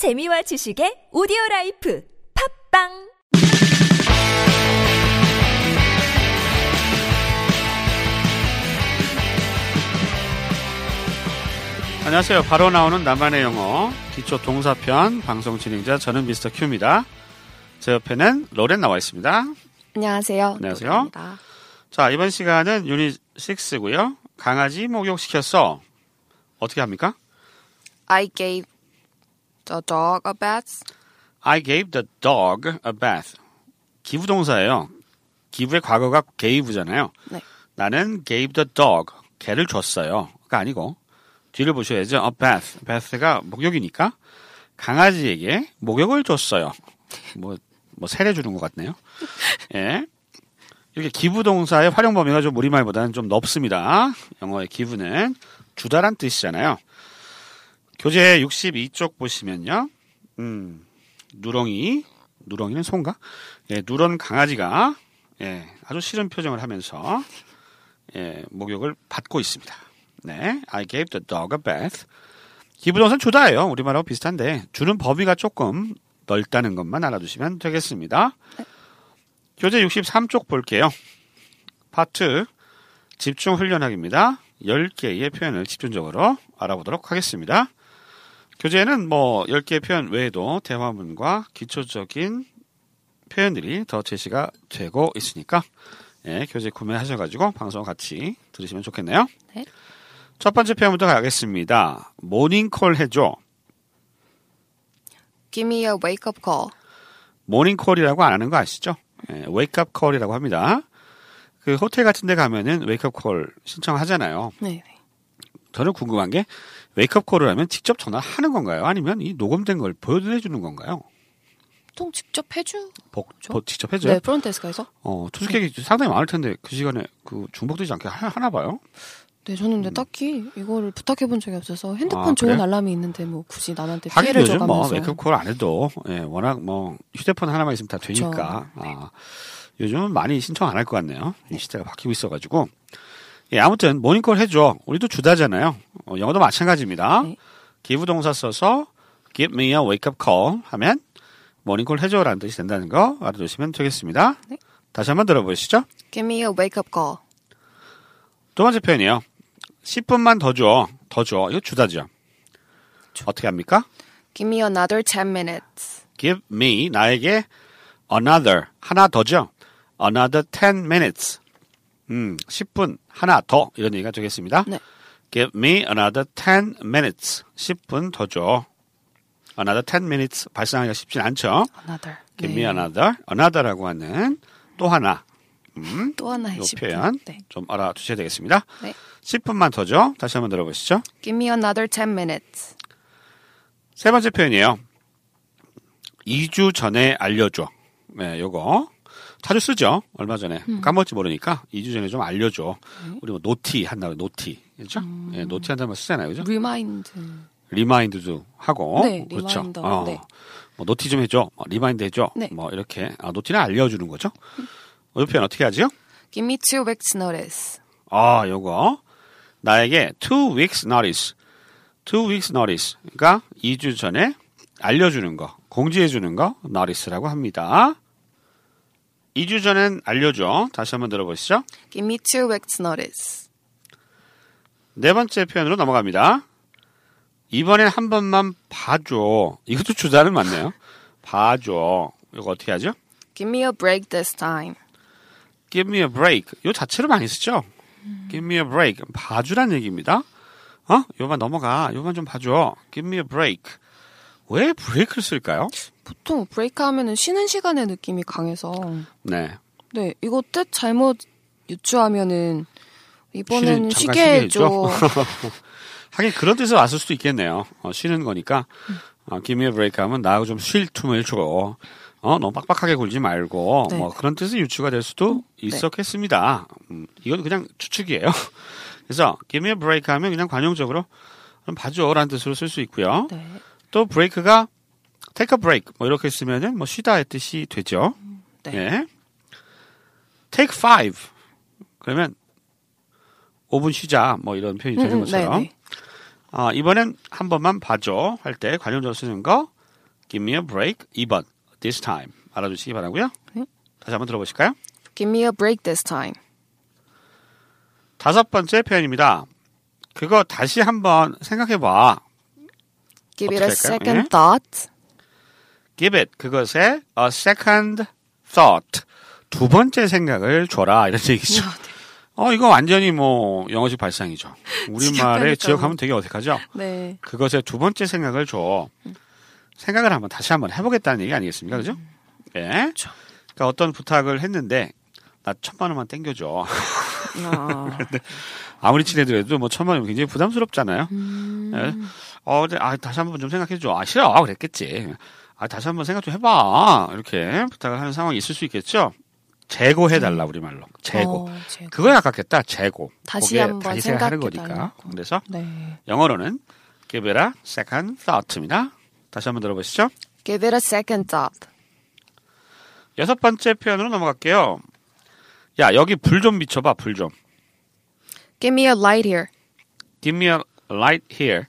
재미와 지식의 오디오 라이프 팟빵 안녕하세요. 바로 나오는 나만의 영어 기초 동사편 방송 진행자 저는 미스터 큐입니다. 제 옆에는 로라 나와 있습니다. 안녕하세요. 안녕하세요. 로라입니다. 자, 이번 시간은 유닛 6고요. 강아지 목욕시켰어. 어떻게 합니까? I gave the dog a bath. I gave the dog a bath. 기부 동사예요. 기부의 과거가 gave잖아요. 네. 나는 gave the dog. 개를 줬어요.가 아니고 뒤를 보셔야죠. a bath. bath가 목욕이니까 강아지에게 목욕을 줬어요. 뭐, 뭐 세례 주는 것 같네요. 예. 이렇게 기부 동사의 활용 범위가 좀 우리말보다는 좀 넓습니다. 영어의 기부는 주다란 뜻이잖아요. 교재 62쪽 보시면요. 음, 누렁이, 누렁이는 소인가? 예, 누런 강아지가 예, 아주 싫은 표정을 하면서 예, 목욕을 받고 있습니다. 네, I gave the dog a bath. 기부동사는 주다예요. 우리말하고 비슷한데 주는 범위가 조금 넓다는 것만 알아두시면 되겠습니다. 교재 63쪽 볼게요. 파트 집중 훈련하기입니다. 10개의 표현을 집중적으로 알아보도록 하겠습니다. 교재에는 뭐 10개의 표현 외에도 대화문과 기초적인 표현들이 더 제시가 되고 있으니까 예, 교재 구매하셔가지고 방송 같이 들으시면 좋겠네요. 네. 첫 번째 표현부터 가겠습니다. 모닝콜 해줘. Give me a wake up call. 모닝콜이라고 안 하는 거 아시죠? 예, wake up call이라고 합니다. 그 호텔 같은 데 가면은 wake up call 신청하잖아요. 네. 저는 궁금한 게 wake up call을 하면 직접 전화하는 건가요? 아니면 이 녹음된 걸 보여주는 건가요? 보통 직접 해주. 복, 복 직접 해줘요? 네, front desk에서. 어, 투숙객이 상당히 많을 텐데 그 시간에 그 중복되지 않게 하, 하나 봐요. 네, 저는 근데 딱히 이거를 부탁해 본 적이 없어서 핸드폰 아, 좋은? 알람이 있는데 뭐 굳이 남한테 하긴 피해를 뭐 줘가면서. wake up 콜 안 해도 예, 워낙 뭐 휴대폰 하나만 있으면 다 되니까 아, 요즘은 많이 신청 안 할 것 같네요. 이 시대가 바뀌고 있어가지고 예, 아무튼 모닝콜 해줘. 우리도 주다잖아요. 어, 영어도 마찬가지입니다. 네. 기부 동사 써서 give me a wake up call 하면 모닝콜 해줘라는 뜻이 된다는 거 알아두시면 되겠습니다. 네. 다시 한번 들어보시죠. Give me a wake up call. 두 번째 표현이요. 10분만 더 줘. 더 줘. 이거 주다죠. 어떻게 합니까? Give me another 10 minutes. give me 나에게 another 하나 더죠. another 10 minutes. 음, 10분 하나 더 이런 얘기가 되겠습니다. 네. give me another 10 minutes. 10분 더 줘. another 10 minutes 발생하기가 쉽진 않죠. Another. give 네. me another another라고 하는 또 하나 음, 또 하나의 요 10분. 표현 네. 좀 알아두셔야 되겠습니다. 네. 10분만 더 줘. 다시 한번 들어보시죠. Give me another 10 minutes. 세 번째 표현이에요. 2주 전에 알려줘. 네, 요거. 자주 쓰죠. 얼마 전에. 까먹을지 모르니까 2주 전에 좀 알려줘. 우리 뭐 noti 한다고 noti. 그죠? 예, noti 한다는 말 쓰잖아요. 그죠? Remind. remind도 하고. 네, 그렇죠. reminder, 어, 네. 뭐 noti 좀 해줘. 뭐 remind 해줘. 네. 뭐 이렇게. 아, noti는 알려주는 거죠. 이 표현 어떻게 하지요? Give me two weeks notice. 아, 요거. 나에게 two weeks notice. two weeks notice. 그러니까 2주 전에 알려주는 거, 공지해주는 거, notice라고 합니다. 2주 전엔 알려줘. 다시 한번 들어보시죠. Give me two weeks notice. 네 번째 표현으로 넘어갑니다. 이번엔 한 번만 봐줘. 이것도 주다는 맞네요. 봐줘. 이거 어떻게 하죠? Give me a break this time. Give me a break. 요 자체로 많이 쓰죠. Give me a break. 봐주란 얘기입니다. 어? 요만 넘어가. 요만 좀 봐줘. Give me a break. 왜 브레이크를 쓸까요? 보통 브레이크 하면은 쉬는 시간의 느낌이 강해서. 네. 네, 이거 뜻 잘못 유추하면은 이번에는 잠깐 쉬게 해줘. 하긴 그런 뜻으로 왔을 수도 있겠네요. 어, 쉬는 거니까. 어, give me a 하면 나하고 좀 쉴 틈을 줘. 어, 너무 빡빡하게 굴지 말고. 네. 뭐 그런 뜻의 유추가 될 수도 있었겠습니다. 음, 이건 그냥 추측이에요. 그래서 give me a 하면 그냥 관용적으로 좀 봐줘라는 뜻으로 쓸 수 있고요. 네. 또 브레이크가 take a break 뭐 이렇게 쓰면은 뭐 쉬다의 뜻이 되죠. 네. 예. take five 그러면 5분 쉬자 뭐 이런 표현이 되는 음, 음, 것처럼 네, 네. 아, 이번엔 한 번만 봐줘 할 때 관용적으로 쓰는 거 Give me a break. 2번. This time. 알아두시기 바라고요. 네. 다시 한번 들어보실까요? Give me a break this time. 다섯 번째 표현입니다. 그거 다시 한번 생각해 봐. Give it a 할까요? second 예? thought. Give it. 그것에 a second thought. 두 번째 생각을 줘라. 이런 얘기죠. 어, 이거 완전히 뭐 영어식 발상이죠. 우리말에 지역하면 되게 어색하죠? 네. 그것에 두 번째 생각을 줘. 생각을 한번 다시 한번 해보겠다는 얘기 아니겠습니까? 그죠? 예. 그러니까 어떤 부탁을 했는데, 나 천만 원만 땡겨줘. 아, 아무리 친해더라도 뭐 천만 원이면 굉장히 부담스럽잖아요. 예. 어, 근데, 아, 다시 한번 좀 생각해줘. 아, 싫어. 그랬겠지. 아, 다시 한번 생각 좀 해봐. 이렇게 부탁을 하는 상황이 있을 수 있겠죠? 재고해달라, 우리말로. 재고. 어, 재고. 그거에 아깝겠다, 재고. 다시 한번 다시 생각하는. 거니까. 그래서 네. 영어로는 give it a second thought입니다. 다시 한번 들어보시죠. Give it a second thought. 여섯 번째 표현으로 넘어갈게요. 야, 여기 불 좀 비춰봐, 불 좀. Give me a light here. Give me a light here.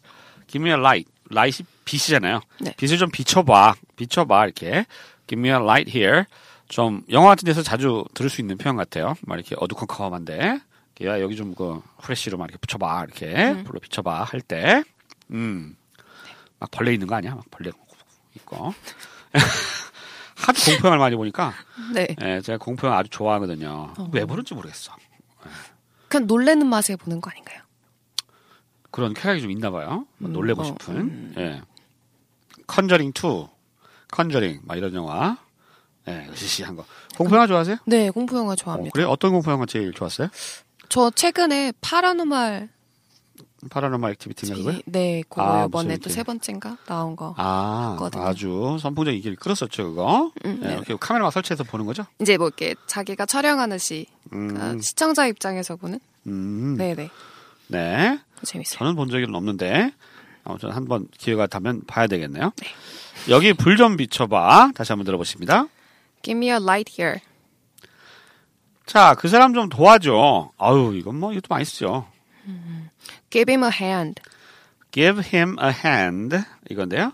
Give me a light. light이 빛이잖아요. 네. 빛을 좀 비춰봐. 비춰봐, 이렇게. Give me a light here. 좀, 영화 같은 데서 자주 들을 수 있는 표현 같아요. 막 이렇게 어두컴컴한데. 야, 여기 좀 그, 프레쉬로 막 이렇게 붙여봐. 이렇게. 불로 비춰봐. 할 때. 음. 막 벌레 있는 거 아니야? 막 벌레 있고. 하도 공포영화를 많이 보니까. 네. 예, 제가 공포영화 아주 좋아하거든요. 왜 보는지 모르겠어. 그냥 놀래는 맛에 보는 거 아닌가요? 그런 쾌락이 좀 있나 봐요. 뭐 음, 놀래고 어, 싶은. 예. Conjuring 2, Conjuring, 막 이런 영화. 예, 으시시한 거. 공포 영화 좋아하세요? 네, 공포 영화 어, 좋아합니다. 그래? 어떤 공포 영화 제일 좋았어요? 저 최근에 Paranormal Paranormal Activity인가 그거요? 네, 그거 아, 이번에 또. 세 번째인가 나온 거. 아, 거든요. 아주 선풍적 인기를 끌었었죠, 그거. 음, 예, 네. 이렇게 카메라 설치해서 보는 거죠? 이제 뭐 이렇게 자기가 촬영하는 시 음, 시청자 입장에서 보는. 음, 네, 네. 네. 재밌어요. 저는 본 적이 없는데, 아무튼 한번 기회가 되면 봐야 되겠네요. 여기 불 좀 비춰봐. 다시 한번 들어보십니다. Give me a light here. 자, 그 사람 좀 도와줘. 아유, 이건 뭐, 이것도 많이 쓰죠. Give him a hand. give him a hand. 이건데요.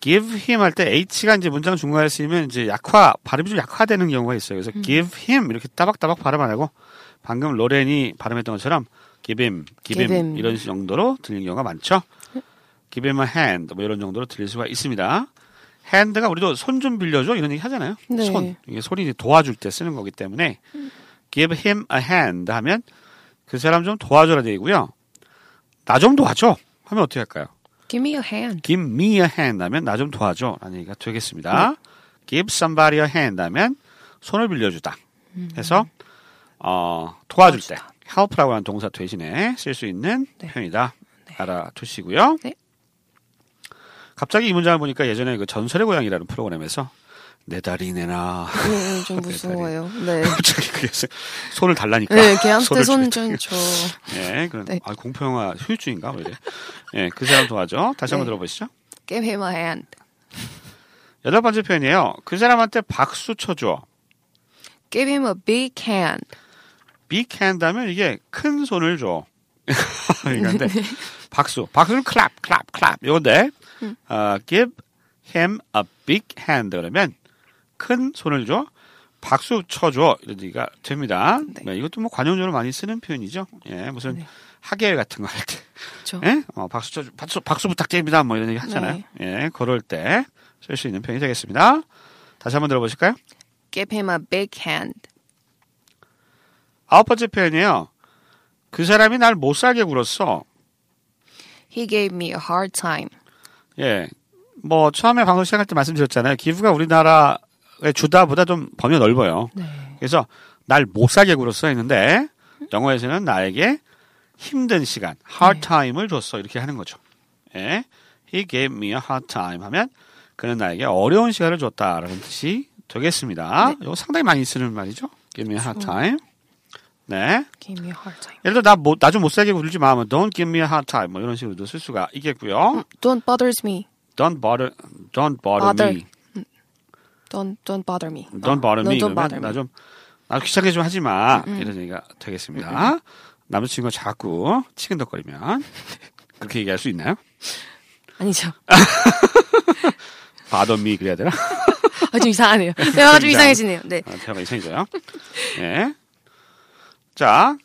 give him 할 때 h가 이제 문장 중간에 쓰이면 이제 약화, 발음이 좀 약화되는 경우가 있어요. 그래서 give him 이렇게 따박따박 발음 안 하고 방금 로렌이 발음했던 것처럼 give him, give, Give him, him. 이런 정도로 들리는 경우가 많죠. Give him a hand 뭐 이런 정도로 들릴 수가 있습니다. hand가 우리도 손 좀 빌려줘 이런 얘기 하잖아요. 네. 손. 이게 손이 도와줄 때 쓰는 거기 때문에 give him a hand 하면 그 사람 좀 도와줘라 되고요. 나 좀 도와줘 하면 어떻게 할까요? Give me a hand. Give me a hand 하면 나 좀 도와줘 라는 얘기가 되겠습니다. Give somebody a hand 하면 손을 빌려주다. 해서 어, 도와줄 때 도와주다. help라고 하는 동사 대신에 쓸 수 있는 네. 표현이다. 알아두시고요. 네. 갑자기 이 문장을 보니까 예전에 그 전설의 고향이라는 프로그램에서 내 다리 내놔. 네, 좀 무서워요. 네. 갑자기 그래서 손을 달라니까. 네, 걔한테 손을 손 주겠다. 좀 줘. 예, 그런 네. 아, 공포영화 후유증인가 뭐 이래. 예, 그 사람 도와줘. 다시 한번 네. 들어보시죠. Give him a hand. 여덟 번째 표현이에요. 그 사람한테 박수 쳐줘. Give him a big hand. big hand 하면 이게 큰 손을 줘. 그런데 박수. 박수는 clap, clap, clap. 이건데 어, give him a big hand 그러면 큰 손을 줘. 박수 쳐줘. 이런 얘기가 됩니다. 네. 네, 이것도 뭐 관용적으로 많이 쓰는 표현이죠. 예, 무슨 네. 학예회 같은 거 할 때. 저. 예? 어, 박수 쳐, 박수, 박수 부탁드립니다. 뭐 이런 얘기 하잖아요. 예, 그럴 때 쓸 수 있는 표현이 되겠습니다. 다시 한번 들어보실까요? Give him a big hand. 아홉 번째 표현이에요. 그 사람이 날 못 살게 굴었어. He gave me a hard time. 예. 뭐, 처음에 방송 시작할 때 말씀드렸잖아요. 기부가 우리나라의 주다보다 좀 범위가 넓어요. 네. 그래서 날못 살게 굴었어 했는데, 영어에서는 나에게 힘든 시간, hard time을 줬어. 이렇게 하는 거죠. 예. He gave me a hard time 하면, 그는 나에게 어려운 시간을 줬다라는 뜻이 되겠습니다. 이거 상당히 많이 쓰는 말이죠. Give me a hard time. 네. Give me a hard time. 예를 들어 나좀못 살게 굴지 마 하면 don't give me a hard time 뭐 이런 식으로도 쓸 수가 있겠고요. Don't bother me. don't bother don't bother Bother. me. Don't don't bother me. don't bother no, me. don't bother 나 me. 좀나 귀찮게 좀 하지 마. 이런 얘기가 되겠습니다. 남자친구가 자꾸 치근덕거리면 그렇게 얘기할 수 있나요? 아니죠. 바더미 그래야 되나? 아, 좀 이상하네요. 대화가 좀 이상- 이상해지네요. 네. 아, 대화가 이상해져요. 예. 자,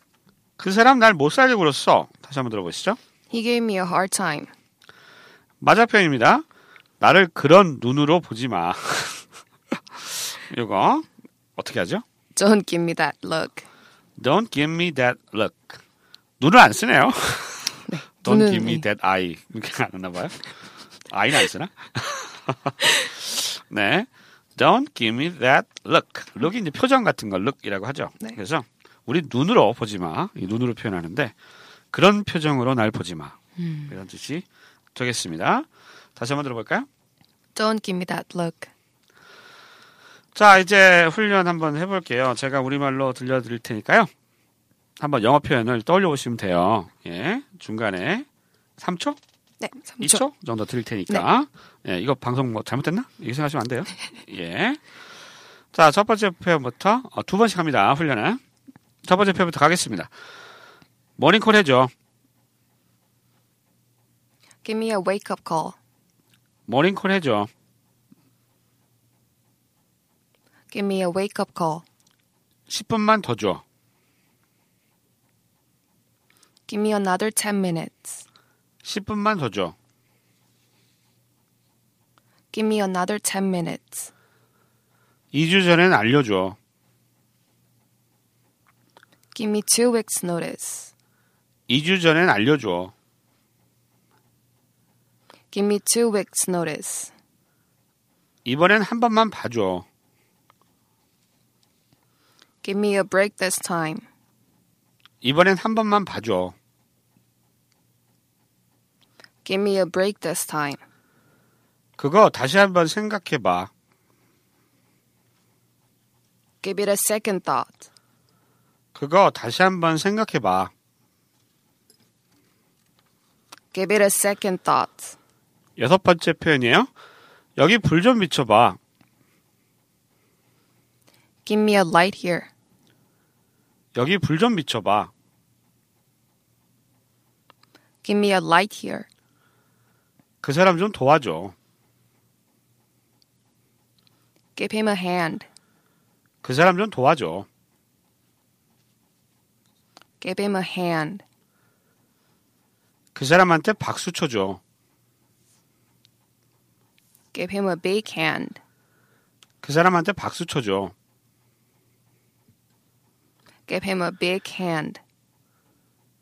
그 사람 날 못 살게 굴었어. 다시 한번 들어보시죠. He gave me a hard time. 맞아표현입니다. 나를 그런 눈으로 보지 마. 이거 어떻게 하죠? Don't give me that look. Don't give me that look. 눈을 안 쓰네요. Don't 눈은, give me 네. that eye. 이렇게 안 하나 봐요. eye는 안 쓰나? 네. Don't give me that look. look이 이제 표정 같은 걸 look이라고 하죠. 네. 그래서 우리 눈으로 보지 마. 이 눈으로 표현하는데 그런 표정으로 날 보지 마. 음. 이런 뜻이 되겠습니다. 다시 한번 들어볼까요? Don't give me that look. 자, 이제 훈련 한번 해볼게요. 제가 우리말로 들려드릴 테니까요. 한번 영어 표현을 떠올려 보시면 돼요. 예. 중간에 3초? 네, 3초. 2초 정도 드릴 테니까. 예, 이거 방송 뭐 잘못됐나? 이렇게 생각하시면 안 돼요. 예. 자, 첫 번째 표현부터 어, 두 번씩 합니다. 훈련은. 첫 번째 표현부터 가겠습니다. 모닝콜 해줘. Give me a wake up call. 모닝콜 해줘. Give me a wake up call. 10분만 더 줘. Give me another 10 minutes. 10분만 더 줘. Give me another 10 minutes. 2주 전엔 알려줘. Give me two weeks notice. 2주 전엔 알려줘. Give me two weeks notice. 이번엔 한 번만 봐줘. Give me a break this time. 이번엔 한 번만 봐줘. Give me a break this time. 그거 다시 한번 생각해 봐. Give it a second thought. 그거 다시 한번 생각해 봐. Give it a second thought. 여섯 번째 표현이에요. 여기 불 좀 비춰 봐. Give me a light here. 여기 불 좀 비춰 봐. Give me a light here. 그 사람 좀 도와줘. Give him a hand. 그 사람 좀 도와줘. Give him a hand. 그 사람한테 박수 쳐줘. Give him a big hand. 그 사람한테 박수 쳐줘. Give him a big hand.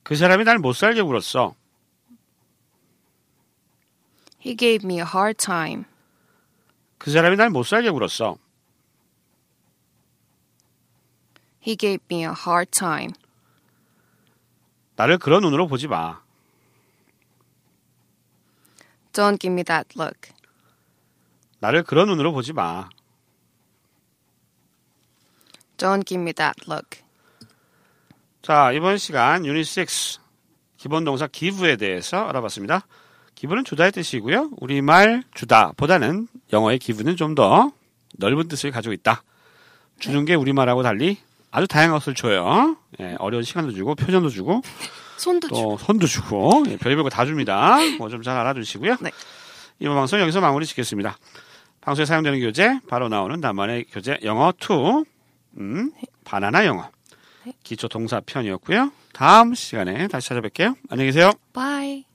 그 사람이 날 못 살게 굴었어. He gave me a hard time. 그 사람이 날 못 살게 굴었어. He gave me a hard time. 나를 그런 눈으로 보지 마. Don't give me that look. 나를 그런 눈으로 보지 마. Don't give me that look. 자, 이번 시간 유닛 6 기본 동사 give에 대해서 알아봤습니다. give는 주다의 뜻이고요. 우리말 주다보다는 영어의 give는 좀 더 넓은 뜻을 가지고 있다. 주는 게 우리말하고 달리 아주 다양한 것을 줘요. 예, 어려운 시간도 주고 표정도 주고 손도 주. 또 손도 주고 예, 별의별 거 다 줍니다. 뭐 좀 잘 알아주시고요. 네. 이번 방송 여기서 마무리 짓겠습니다. 방송에 사용되는 교재 바로 나오는 단만의 교재 영어 2 음, 바나나 영어 기초 동사 편이었고요. 다음 시간에 다시 찾아뵐게요. 안녕히 계세요. Bye.